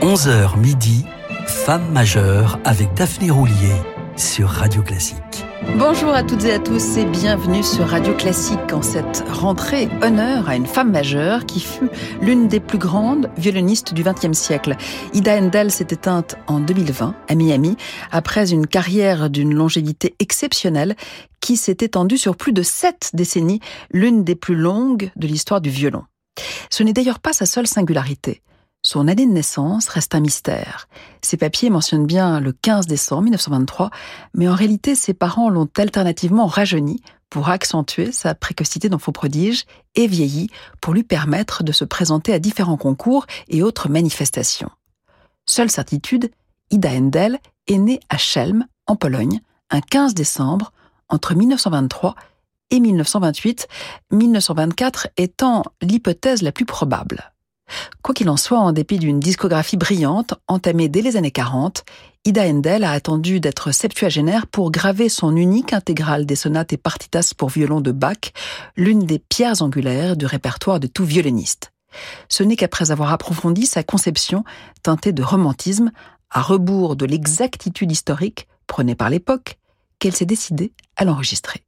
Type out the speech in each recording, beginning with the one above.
11h midi, Femme majeure avec Daphné Roulier sur Radio Classique. Bonjour à toutes et à tous et bienvenue sur Radio Classique en cette rentrée honneur à une femme majeure qui fut l'une des plus grandes violonistes du XXe siècle. Ida Endel s'est éteinte en 2020 à Miami après une carrière d'une longévité exceptionnelle qui s'est étendue sur plus de sept décennies, l'une des plus longues de l'histoire du violon. Ce n'est d'ailleurs pas sa seule singularité. Son année de naissance reste un mystère. Ses papiers mentionnent bien le 15 décembre 1923, mais en réalité ses parents l'ont alternativement rajeuni pour accentuer sa précocité d'enfant prodige et vieilli pour lui permettre de se présenter à différents concours et autres manifestations. Seule certitude, Ida Endel est née à Chelm, en Pologne, un 15 décembre entre 1923 et 1928, 1924 étant l'hypothèse la plus probable. Quoi qu'il en soit, en dépit d'une discographie brillante entamée dès les années 40, Ida Endel a attendu d'être septuagénaire pour graver son unique intégrale des sonates et partitas pour violon de Bach, l'une des pierres angulaires du répertoire de tout violoniste. Ce n'est qu'après avoir approfondi sa conception teintée de romantisme, à rebours de l'exactitude historique prônée par l'époque, qu'elle s'est décidée à l'enregistrer.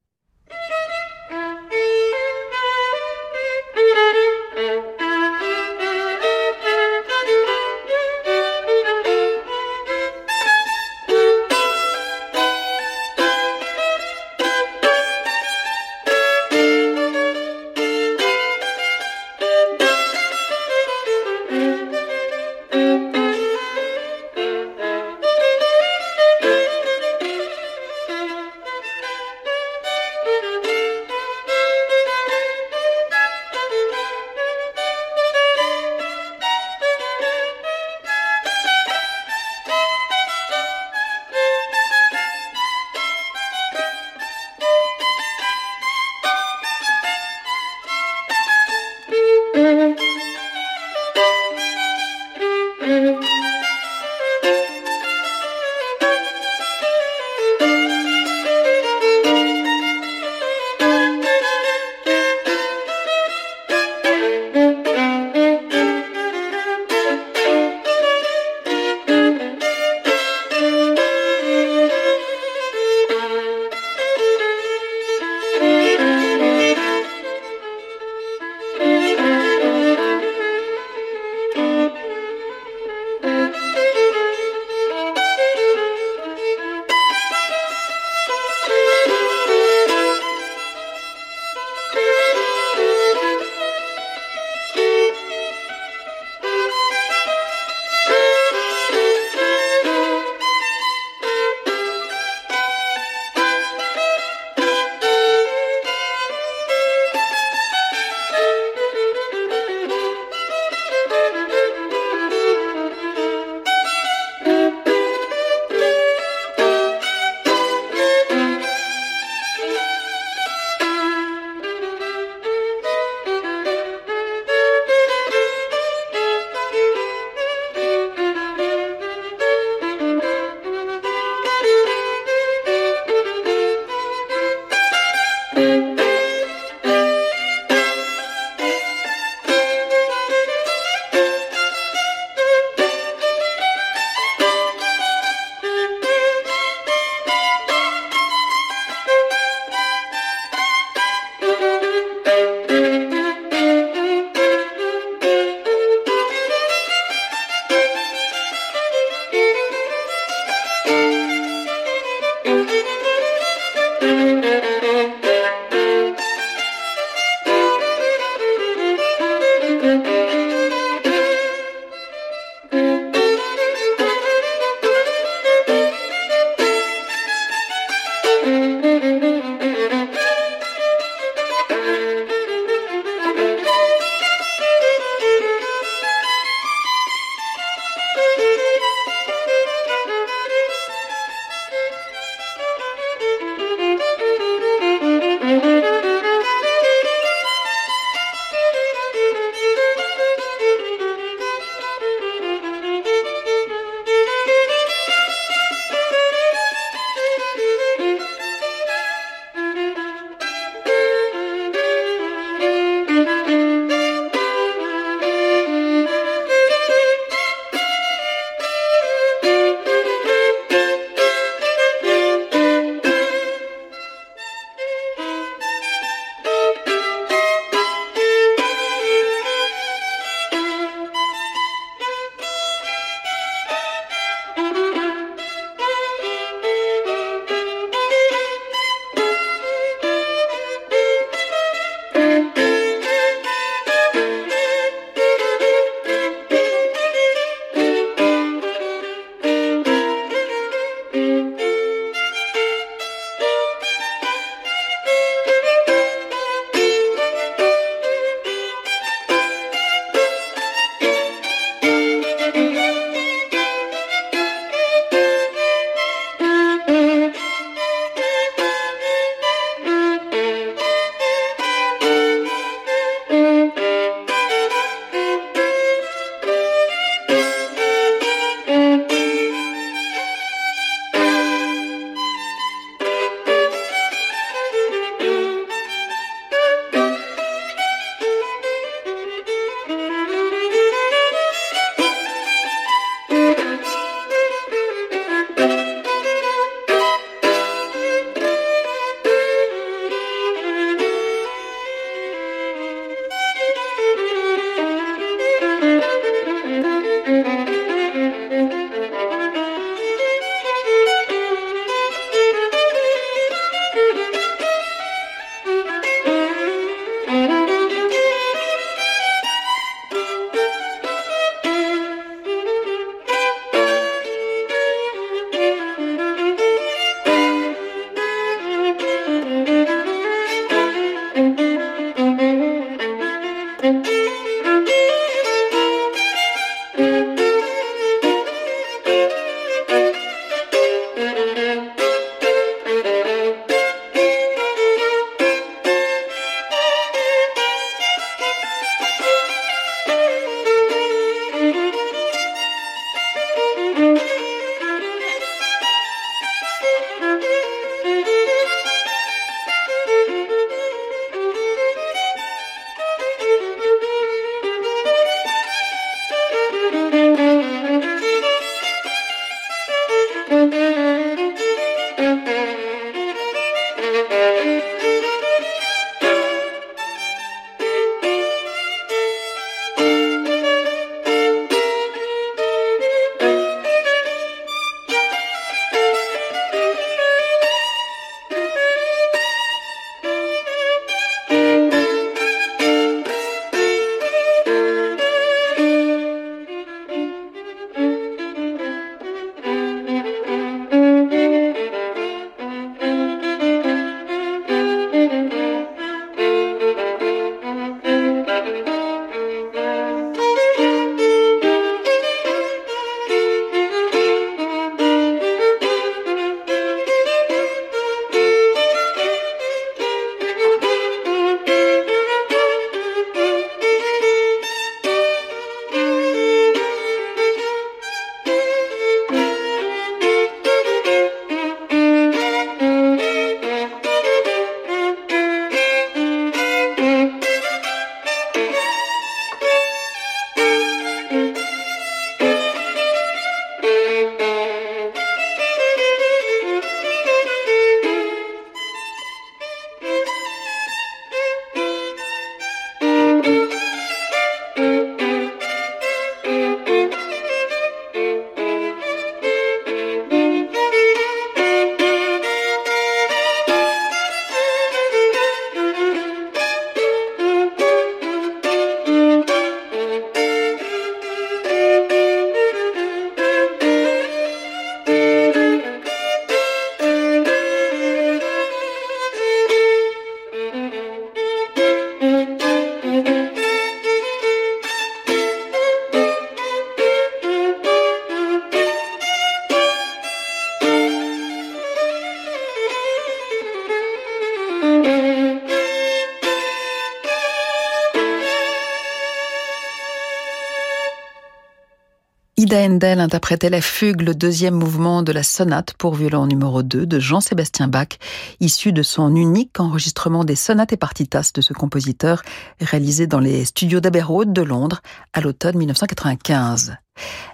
Interprétait la fugue, le deuxième mouvement de la sonate pour violon numéro 2 de Jean-Sébastien Bach, issu de son unique enregistrement des sonates et partitas de ce compositeur, réalisé dans les studios d'Abbey de Londres à l'automne 1995.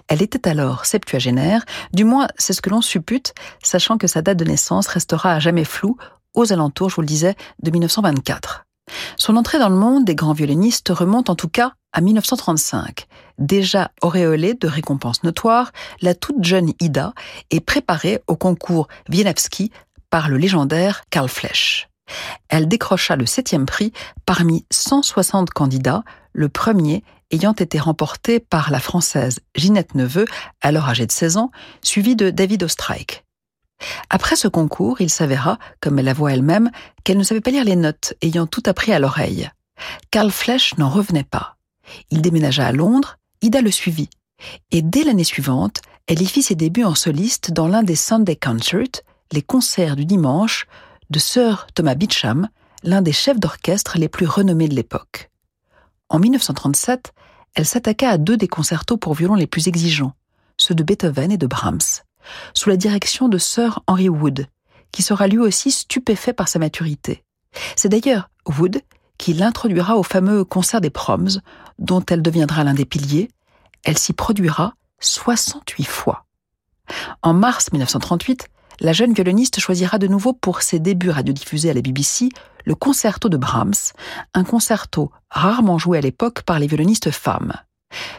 Elle était alors septuagénaire, du moins c'est ce que l'on suppute, sachant que sa date de naissance restera à jamais floue, aux alentours, je vous le disais, de 1924. Son entrée dans le monde des grands violonistes remonte en tout cas à 1935. Déjà auréolée de récompenses notoires, la toute jeune Ida est préparée au concours Wieniawski par le légendaire Karl Flesch. Elle décrocha le septième prix parmi 160 candidats, le premier ayant été remporté par la française Ginette Neveu, alors âgée de 16 ans, suivie de David Ostrike. Après ce concours, il s'avéra, comme elle l'avoua elle-même, qu'elle ne savait pas lire les notes, ayant tout appris à l'oreille. Karl Flesch n'en revenait pas. Il déménagea à Londres, Ida le suivit. Et dès l'année suivante, elle y fit ses débuts en soliste dans l'un des Sunday Concerts, les concerts du dimanche, de Sir Thomas Beecham, l'un des chefs d'orchestre les plus renommés de l'époque. En 1937, elle s'attaqua à deux des concertos pour violon les plus exigeants, ceux de Beethoven et de Brahms sous la direction de Sir Henry Wood, qui sera lui aussi stupéfait par sa maturité. C'est d'ailleurs Wood qui l'introduira au fameux concert des Proms, dont elle deviendra l'un des piliers. Elle s'y produira 68 fois. En mars 1938, la jeune violoniste choisira de nouveau pour ses débuts radiodiffusés à la BBC le concerto de Brahms, un concerto rarement joué à l'époque par les violonistes femmes.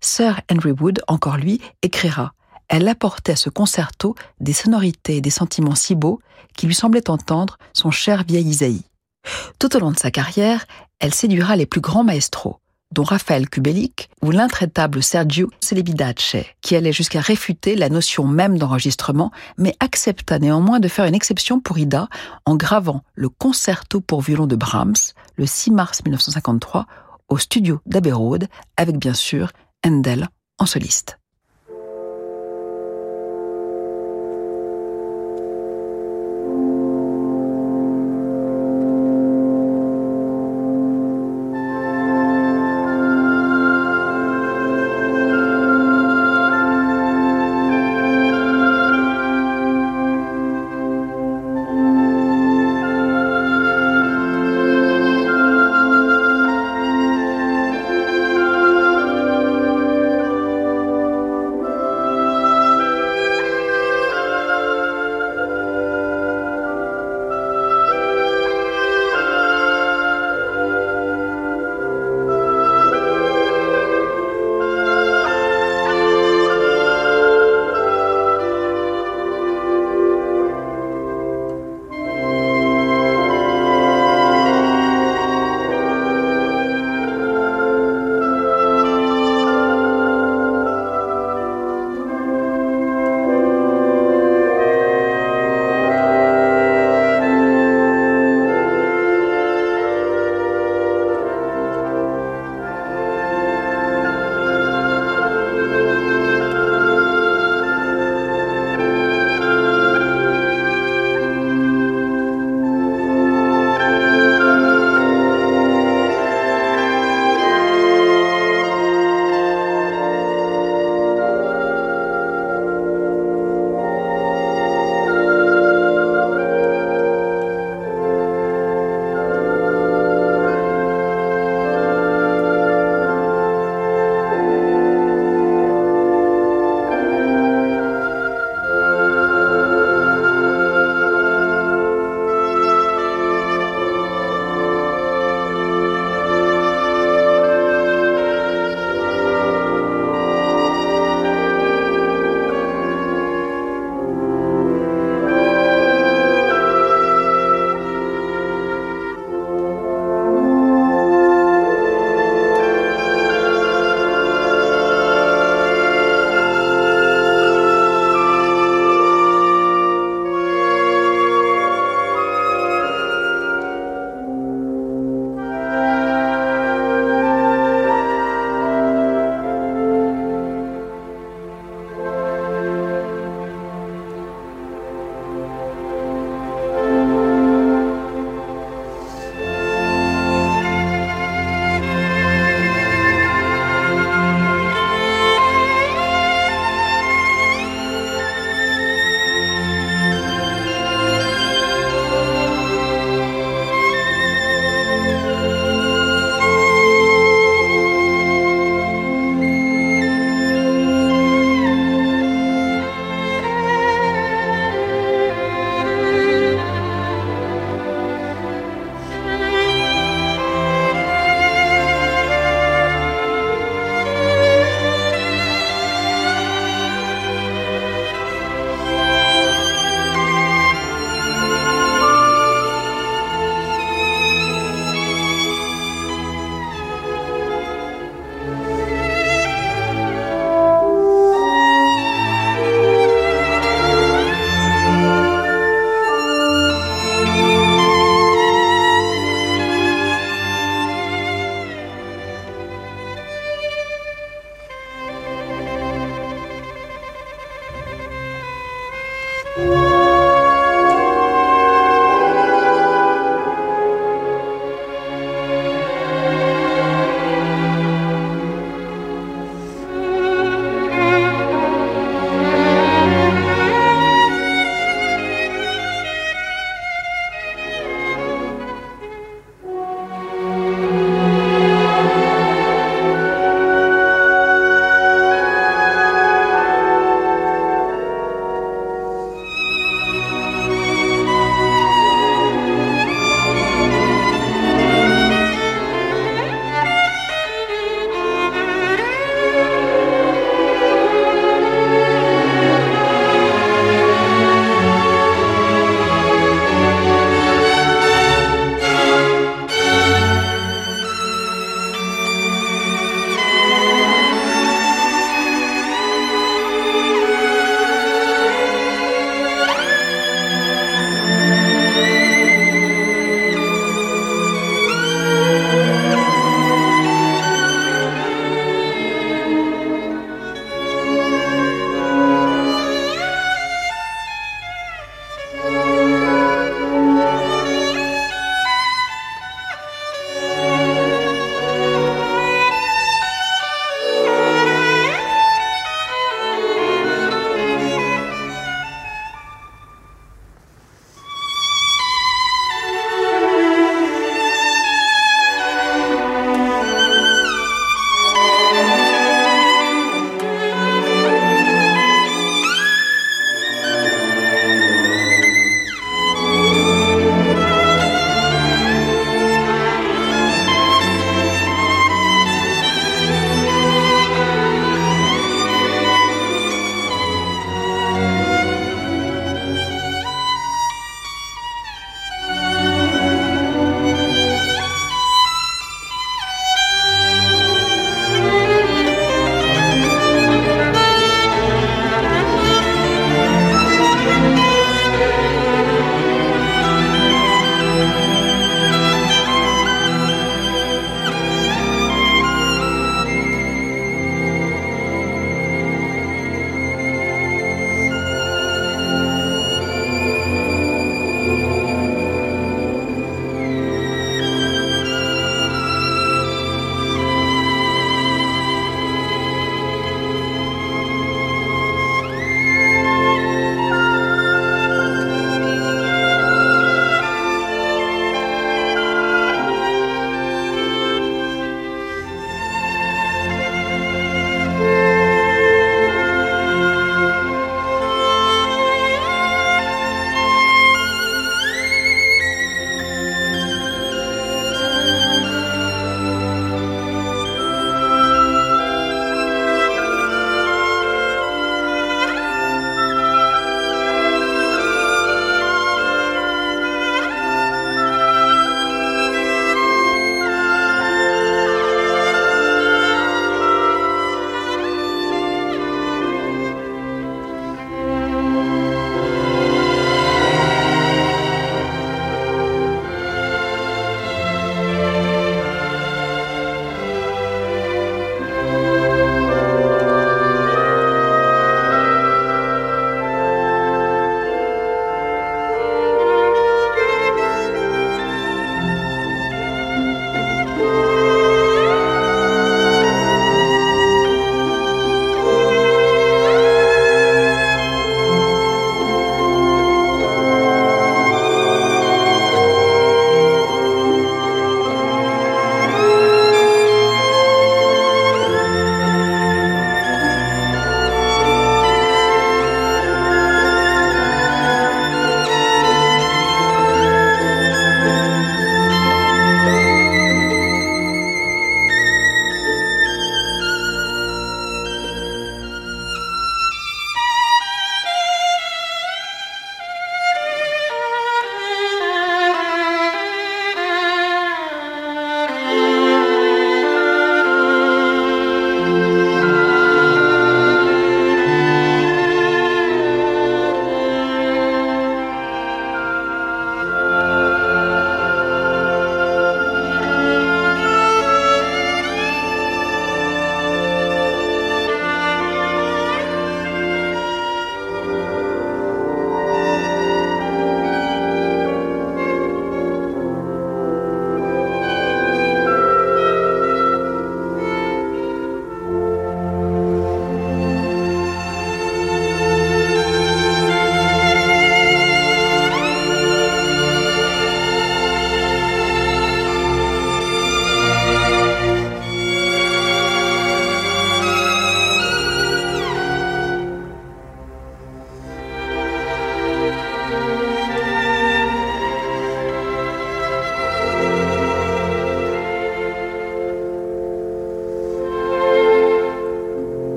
Sir Henry Wood, encore lui, écrira elle apportait à ce concerto des sonorités et des sentiments si beaux qui lui semblaient entendre son cher vieil Isaïe. Tout au long de sa carrière, elle séduira les plus grands maestros, dont Raphaël Kubelik ou l'intraitable Sergio Celibidache, qui allait jusqu'à réfuter la notion même d'enregistrement, mais accepta néanmoins de faire une exception pour Ida en gravant le concerto pour violon de Brahms le 6 mars 1953 au studio d'Abbey Road, avec bien sûr Handel en soliste.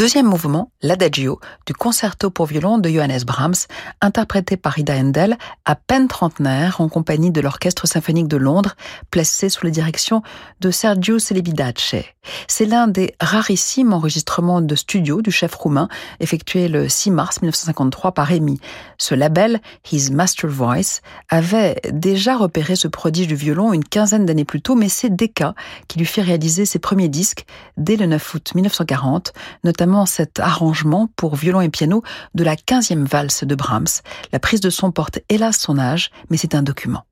Deuxième mouvement, l'Adagio, du concerto pour violon de Johannes Brahms, interprété par Ida Endel, à peine trentenaire, en compagnie de l'Orchestre symphonique de Londres, placé sous la direction de Sergio Celibidache. C'est l'un des rarissimes enregistrements de studio du chef roumain, effectué le 6 mars 1953 par Amy. Ce label, His Master Voice, avait déjà repéré ce prodige du violon une quinzaine d'années plus tôt, mais c'est Decca qui lui fit réaliser ses premiers disques dès le 9 août 1940, notamment cet arrangement pour violon et piano de la 15e valse de Brahms. La prise de son porte hélas son âge, mais c'est un document.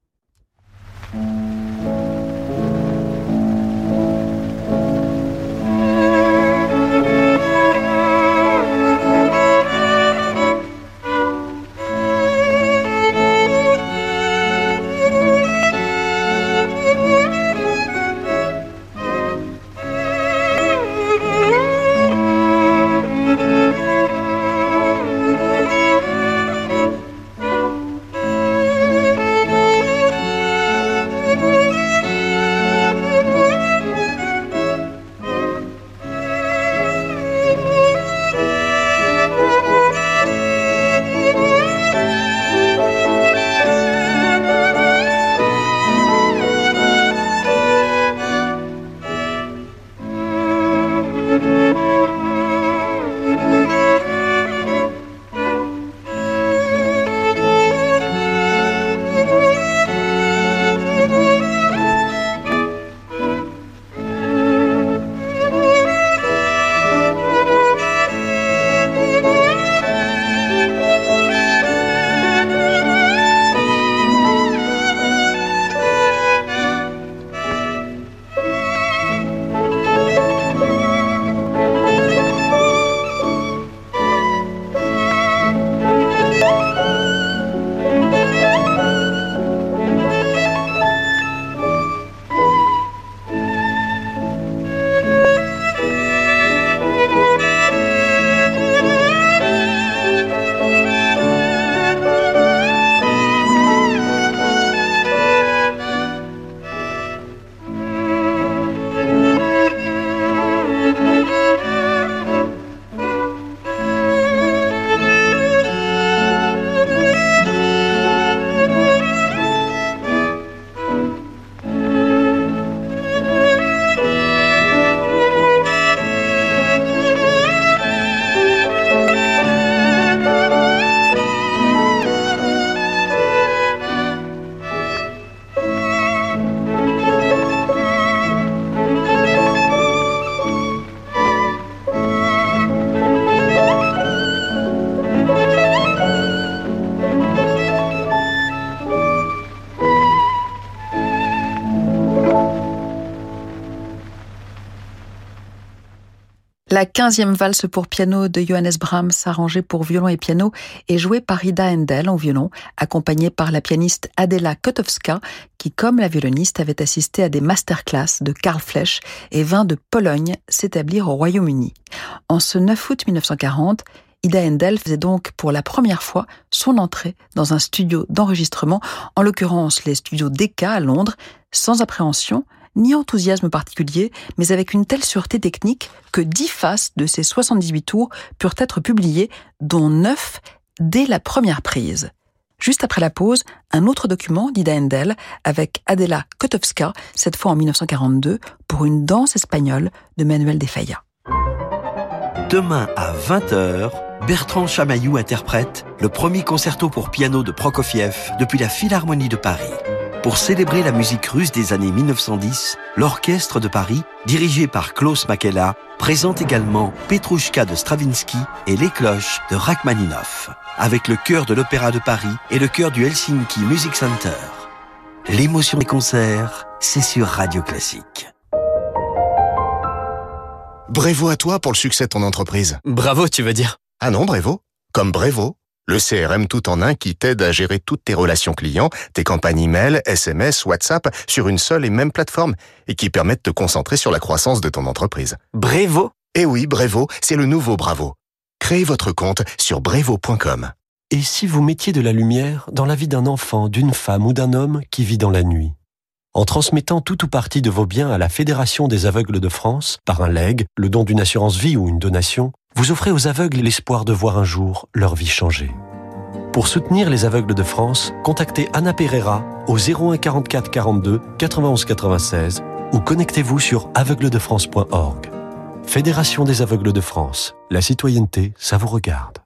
La quinzième valse pour piano de Johannes Brahms, arrangée pour violon et piano, est jouée par Ida Endel en violon, accompagnée par la pianiste Adela Kotowska, qui, comme la violoniste, avait assisté à des masterclass de Karl Flesch et vint de Pologne s'établir au Royaume-Uni. En ce 9 août 1940, Ida Endel faisait donc pour la première fois son entrée dans un studio d'enregistrement, en l'occurrence les studios Decca à Londres, sans appréhension, ni enthousiasme particulier, mais avec une telle sûreté technique que dix faces de ces 78 tours purent être publiées, dont neuf dès la première prise. Juste après la pause, un autre document d'Ida Endel avec Adela Kotowska, cette fois en 1942, pour une danse espagnole de Manuel de Falla. Demain à 20h, Bertrand Chamaillou interprète le premier concerto pour piano de Prokofiev depuis la Philharmonie de Paris. Pour célébrer la musique russe des années 1910, l'Orchestre de Paris, dirigé par Klaus Makela, présente également Petrouchka de Stravinsky et les cloches de Rachmaninoff, avec le chœur de l'Opéra de Paris et le chœur du Helsinki Music Center. L'émotion des concerts, c'est sur Radio Classique. Bravo à toi pour le succès de ton entreprise. Bravo, tu veux dire? Ah non, bravo. Comme Brevo le CRM tout en un qui t'aide à gérer toutes tes relations clients, tes campagnes email, SMS, WhatsApp sur une seule et même plateforme et qui permet de te concentrer sur la croissance de ton entreprise. Brevo Eh oui, Brevo, c'est le nouveau Bravo. Créez votre compte sur brevo.com. Et si vous mettiez de la lumière dans la vie d'un enfant, d'une femme ou d'un homme qui vit dans la nuit? En transmettant tout ou partie de vos biens à la Fédération des aveugles de France par un leg, le don d'une assurance vie ou une donation, vous offrez aux aveugles l'espoir de voir un jour leur vie changer. Pour soutenir les aveugles de France, contactez Anna Pereira au 01 44 42 91 96 ou connectez-vous sur aveugledefrance.org. Fédération des aveugles de France. La citoyenneté, ça vous regarde.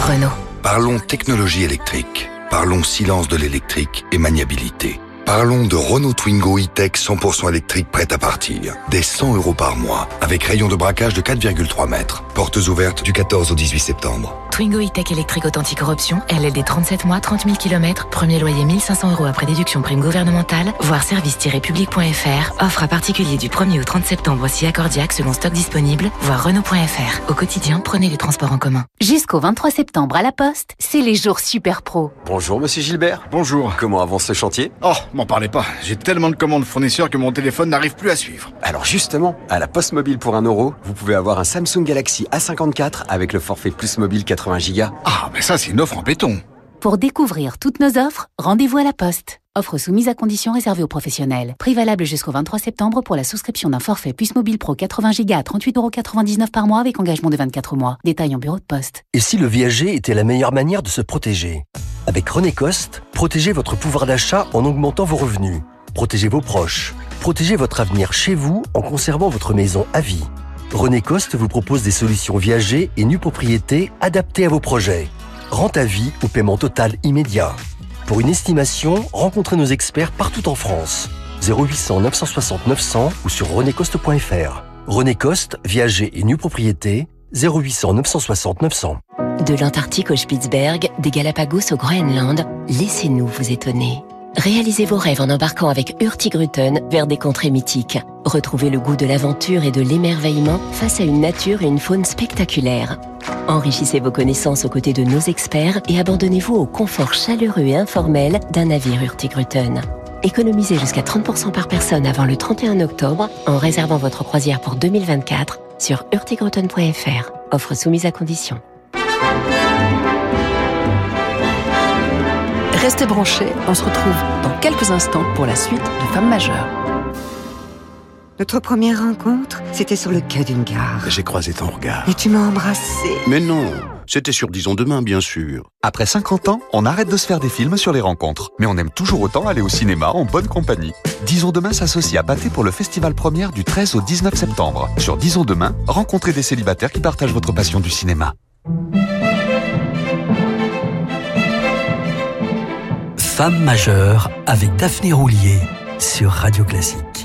Renault. Parlons technologie électrique. Parlons silence de l'électrique et maniabilité. Parlons de Renault Twingo e-Tech 100% électrique prête à partir. Des 100 euros par mois, avec rayon de braquage de 4,3 mètres. Portes ouvertes du 14 au 18 septembre. Twingo e-Tech électrique authentique corruption, LLD 37 mois, 30 000 km, premier loyer 1500 euros après déduction prime gouvernementale, voire service-public.fr, offre à particulier du 1er au 30 septembre si accordiaque selon stock disponible, voire Renault.fr. Au quotidien, prenez les transports en commun. Jusqu'au 23 septembre à la Poste, c'est les jours super pro. Bonjour Monsieur Gilbert. Bonjour. Comment avance ce chantier? Oh, m'en parlez pas. J'ai tellement de commandes fournisseurs que mon téléphone n'arrive plus à suivre. Alors justement, à la Poste Mobile pour 1 euro, vous pouvez avoir un Samsung Galaxy A54 avec le forfait Plus Mobile 80 Go. Ah, mais ça c'est une offre en béton. Pour découvrir toutes nos offres, rendez-vous à la Poste. Offre soumise à conditions réservées aux professionnels. Prix valable jusqu'au 23 septembre pour la souscription d'un forfait Plus Mobile Pro 80 Go à 38,99€ par mois avec engagement de 24 mois. Détail en bureau de poste. Et si le viager était la meilleure manière de se protéger? Avec René Coste, protégez votre pouvoir d'achat en augmentant vos revenus. Protégez vos proches. Protégez votre avenir chez vous en conservant votre maison à vie. René Coste vous propose des solutions viager et nue propriété adaptées à vos projets. Rente à vie ou paiement total immédiat. Pour une estimation, rencontrez nos experts partout en France. 0800 960 900 ou sur renécoste.fr. René Coste, viager et nue propriété, 0800 960 900. De l'Antarctique au Spitzberg, des Galapagos au Groenland, laissez-nous vous étonner. Réalisez vos rêves en embarquant avec Hurtigruten vers des contrées mythiques. Retrouvez le goût de l'aventure et de l'émerveillement face à une nature et une faune spectaculaires. Enrichissez vos connaissances aux côtés de nos experts et abandonnez-vous au confort chaleureux et informel d'un navire Hurtigruten. Économisez jusqu'à 30% par personne avant le 31 octobre en réservant votre croisière pour 2024 sur hurtigruten.fr. Offre soumise à condition. Restez branchés, on se retrouve dans quelques instants pour la suite de Femmes majeures. Notre première rencontre, c'était sur le quai d'une gare. J'ai croisé ton regard. Et tu m'as embrassé. Mais non, c'était sur Disons Demain, bien sûr. Après 50 ans, on arrête de se faire des films sur les rencontres. Mais on aime toujours autant aller au cinéma en bonne compagnie. Disons Demain s'associe à Pâté pour le festival première du 13 au 19 septembre. Sur Disons Demain, rencontrez des célibataires qui partagent votre passion du cinéma. Femme majeure avec Daphné Roulier sur Radio Classique.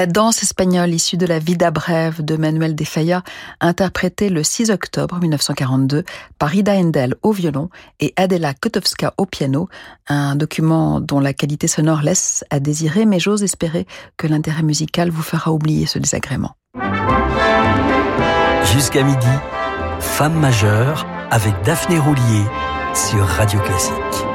La danse espagnole issue de la Vida Brève de Manuel de Falla, interprétée le 6 octobre 1942 par Ida Endel au violon et Adela Kotowska au piano, un document dont la qualité sonore laisse à désirer, mais j'ose espérer que l'intérêt musical vous fera oublier ce désagrément. Jusqu'à midi, Femme majeure avec Daphné Roulier sur Radio Classique.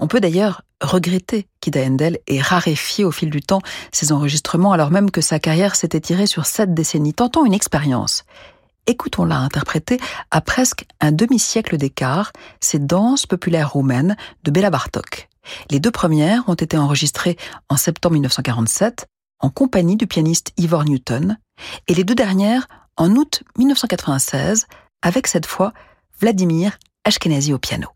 On peut d'ailleurs regretter qu'Ida Endel ait raréfié au fil du temps ses enregistrements alors même que sa carrière s'était tirée sur sept décennies. Tentons une expérience. Écoutons-la interpréter à presque un demi-siècle d'écart ces danses populaires roumaines de Béla Bartok. Les deux premières ont été enregistrées en septembre 1947 en compagnie du pianiste Ivor Newton et les deux dernières en août 1996 avec cette fois Vladimir Ashkenazi au piano.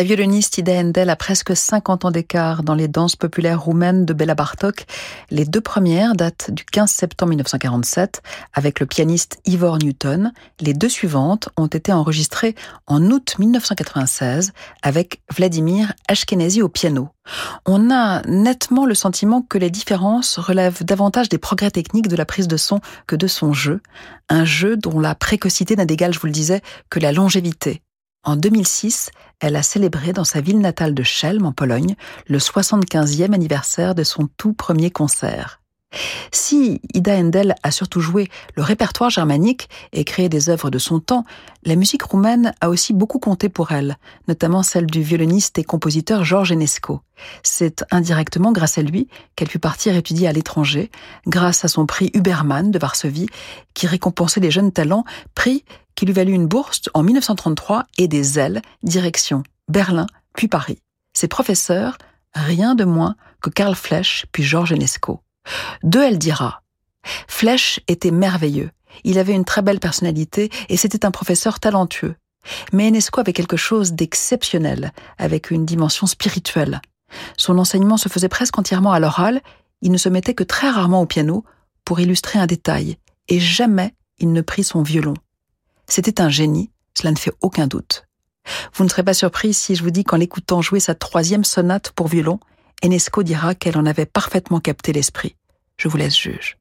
La violoniste Ida Endel a presque 50 ans d'écart dans les danses populaires roumaines de Bela Bartok. Les deux premières datent du 15 septembre 1947 avec le pianiste Ivor Newton. Les deux suivantes ont été enregistrées en août 1996 avec Vladimir Ashkenazi au piano. On a nettement le sentiment que les différences relèvent davantage des progrès techniques de la prise de son que de son jeu. Un jeu dont la précocité n'a d'égal, je vous le disais, que la longévité. En 2006, elle a célébré dans sa ville natale de Chelm, en Pologne, le 75e anniversaire de son tout premier concert. Si Ida Endel a surtout joué le répertoire germanique et créé des œuvres de son temps, la musique roumaine a aussi beaucoup compté pour elle, notamment celle du violoniste et compositeur Georges Enesco. C'est indirectement grâce à lui qu'elle put partir étudier à l'étranger, grâce à son prix Huberman de Varsovie, qui récompensait les jeunes talents, prix qui lui valut une bourse en 1933 et des ailes, direction Berlin puis Paris. Ses professeurs, rien de moins que Karl Flesch puis Georges Enesco. D'eux, elle dira Flech était merveilleux. Il avait une très belle personnalité et c'était un professeur talentueux. Mais Enesco avait quelque chose d'exceptionnel, avec une dimension spirituelle. Son enseignement se faisait presque entièrement à l'oral, il ne se mettait que très rarement au piano pour illustrer un détail, et jamais il ne prit son violon. C'était un génie, cela ne fait aucun doute. Vous ne serez pas surpris si je vous dis qu'en l'écoutant jouer sa troisième sonate pour violon, Enesco dira qu'elle en avait parfaitement capté l'esprit. Je vous laisse juge.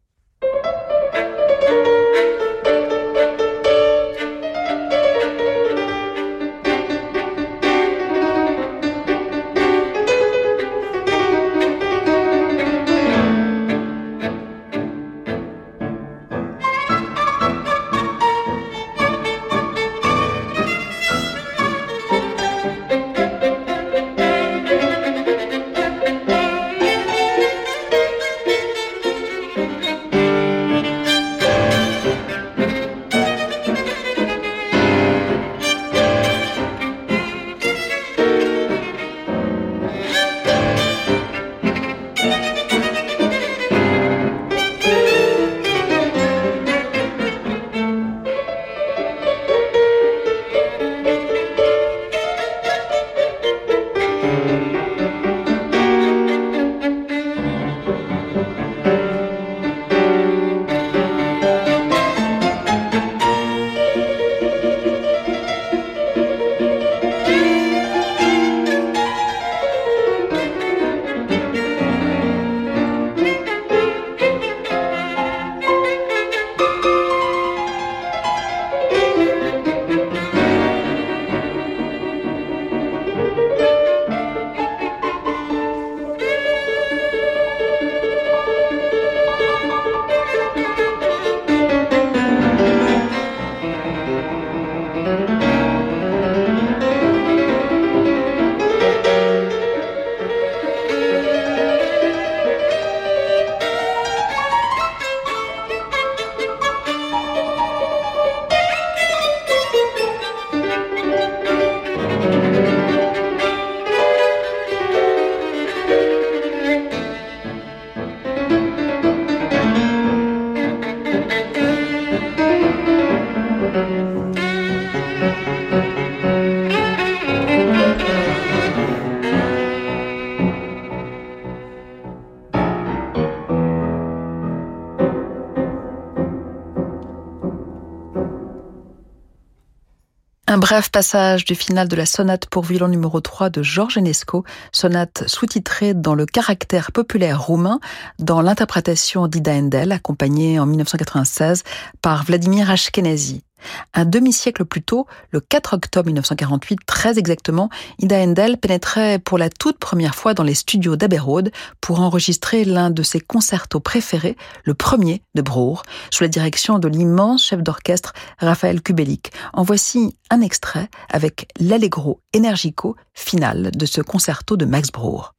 Bref passage du final de la sonate pour violon numéro 3 de Georges Enesco, sonate sous-titrée dans le caractère populaire roumain, dans l'interprétation d'Ida Endel, accompagnée en 1996 par Vladimir Ashkenazi. Un demi-siècle plus tôt, le 4 octobre 1948, très exactement, Ida Endel pénétrait pour la toute première fois dans les studios d'Abbey pour enregistrer l'un de ses concertos préférés, le premier de Broer, sous la direction de l'immense chef d'orchestre Raphaël Kubelik. En voici un extrait avec l'allegro energico final de ce concerto de Max Broer.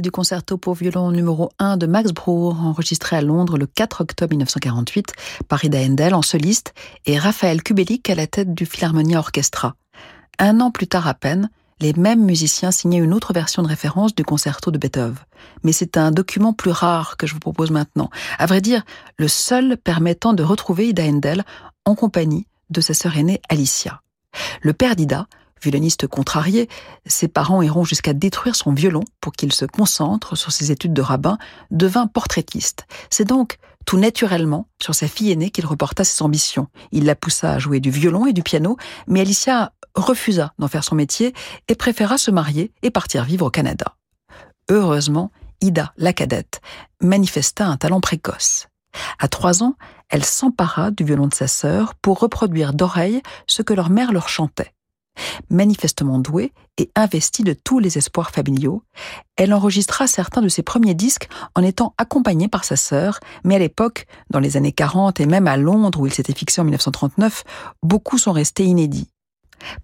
Du concerto pour violon numéro 1 de Max Bruch, enregistré à Londres le 4 octobre 1948 par Ida Endel en soliste et Raphaël Kubelik à la tête du Philharmonia Orchestra. Un an plus tard à peine, les mêmes musiciens signaient une autre version de référence du concerto de Beethoven. Mais c'est un document plus rare que je vous propose maintenant. À vrai dire, le seul permettant de retrouver Ida Endel en compagnie de sa sœur aînée Alicia. Le père d'Ida, violoniste contrarié, ses parents iront jusqu'à détruire son violon pour qu'il se concentre sur ses études de rabbin, devint portraitiste. C'est donc tout naturellement sur sa fille aînée qu'il reporta ses ambitions. Il la poussa à jouer du violon et du piano, mais Alicia refusa d'en faire son métier et préféra se marier et partir vivre au Canada. Heureusement, Ida, la cadette, manifesta un talent précoce. À trois ans, elle s'empara du violon de sa sœur pour reproduire d'oreille ce que leur mère leur chantait. Manifestement douée et investie de tous les espoirs familiaux, elle enregistra certains de ses premiers disques en étant accompagnée par sa sœur, mais à l'époque, dans les années 40 et même à Londres où il s'était fixé en 1939, beaucoup sont restés inédits.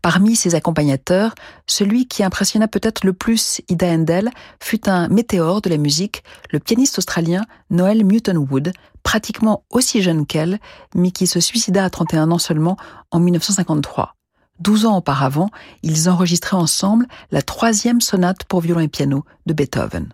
Parmi ses accompagnateurs, celui qui impressionna peut-être le plus Ida Endel fut un météore de la musique, le pianiste australien Noel Newton Wood, pratiquement aussi jeune qu'elle, mais qui se suicida à 31 ans seulement en 1953. Douze ans auparavant, ils enregistraient ensemble la troisième sonate pour violon et piano de Beethoven.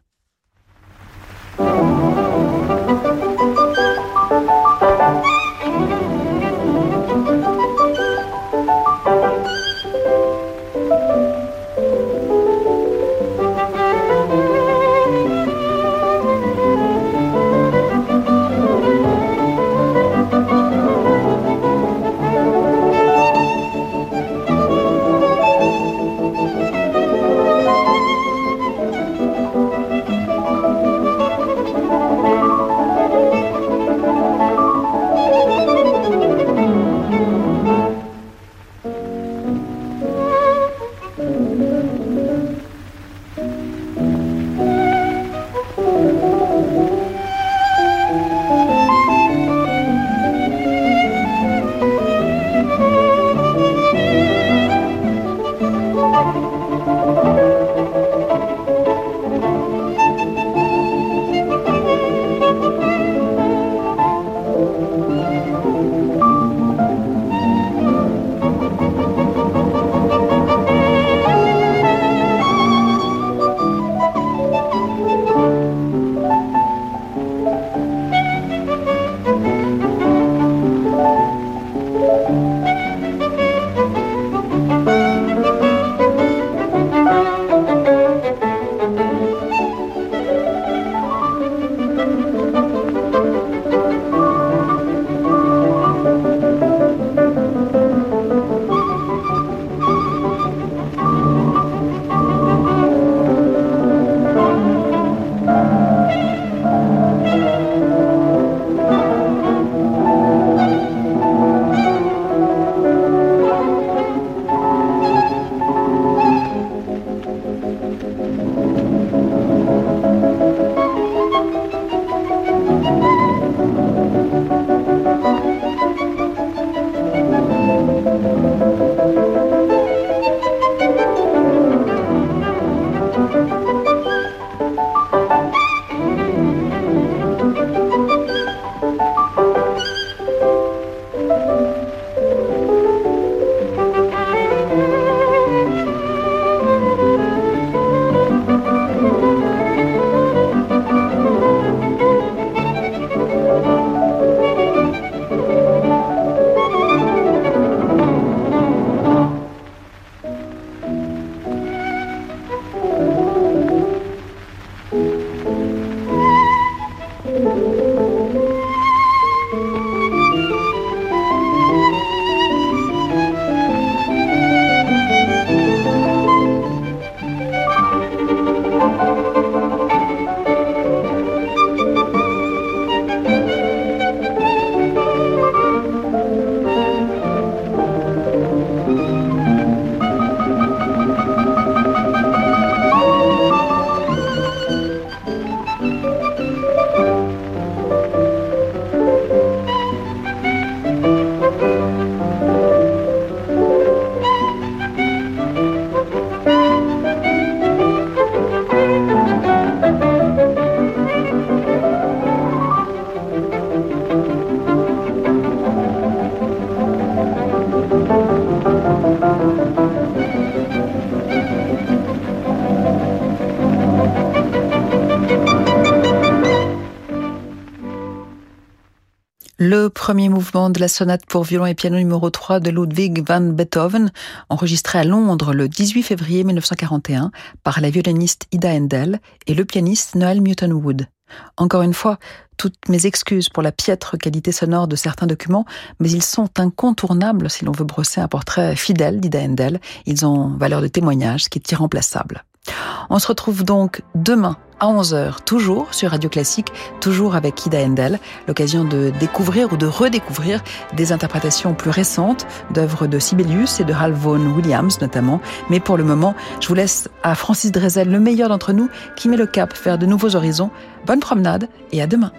Premier mouvement de la sonate pour violon et piano numéro 3 de Ludwig van Beethoven, enregistré à Londres le 18 février 1941 par la violoniste Ida Endel et le pianiste Noel Newton Wood. Encore une fois, toutes mes excuses pour la piètre qualité sonore de certains documents, mais ils sont incontournables si l'on veut brosser un portrait fidèle d'Ida Endel. Ils ont valeur de témoignage, ce qui est irremplaçable. On se retrouve donc demain à 11h, toujours sur Radio Classique, toujours avec Ida Endel, l'occasion de découvrir ou de redécouvrir des interprétations plus récentes d'œuvres de Sibelius et de Ralph Vaughan Williams notamment. Mais pour le moment, je vous laisse à Francis Drezel, le meilleur d'entre nous, qui met le cap vers de nouveaux horizons. Bonne promenade et à demain.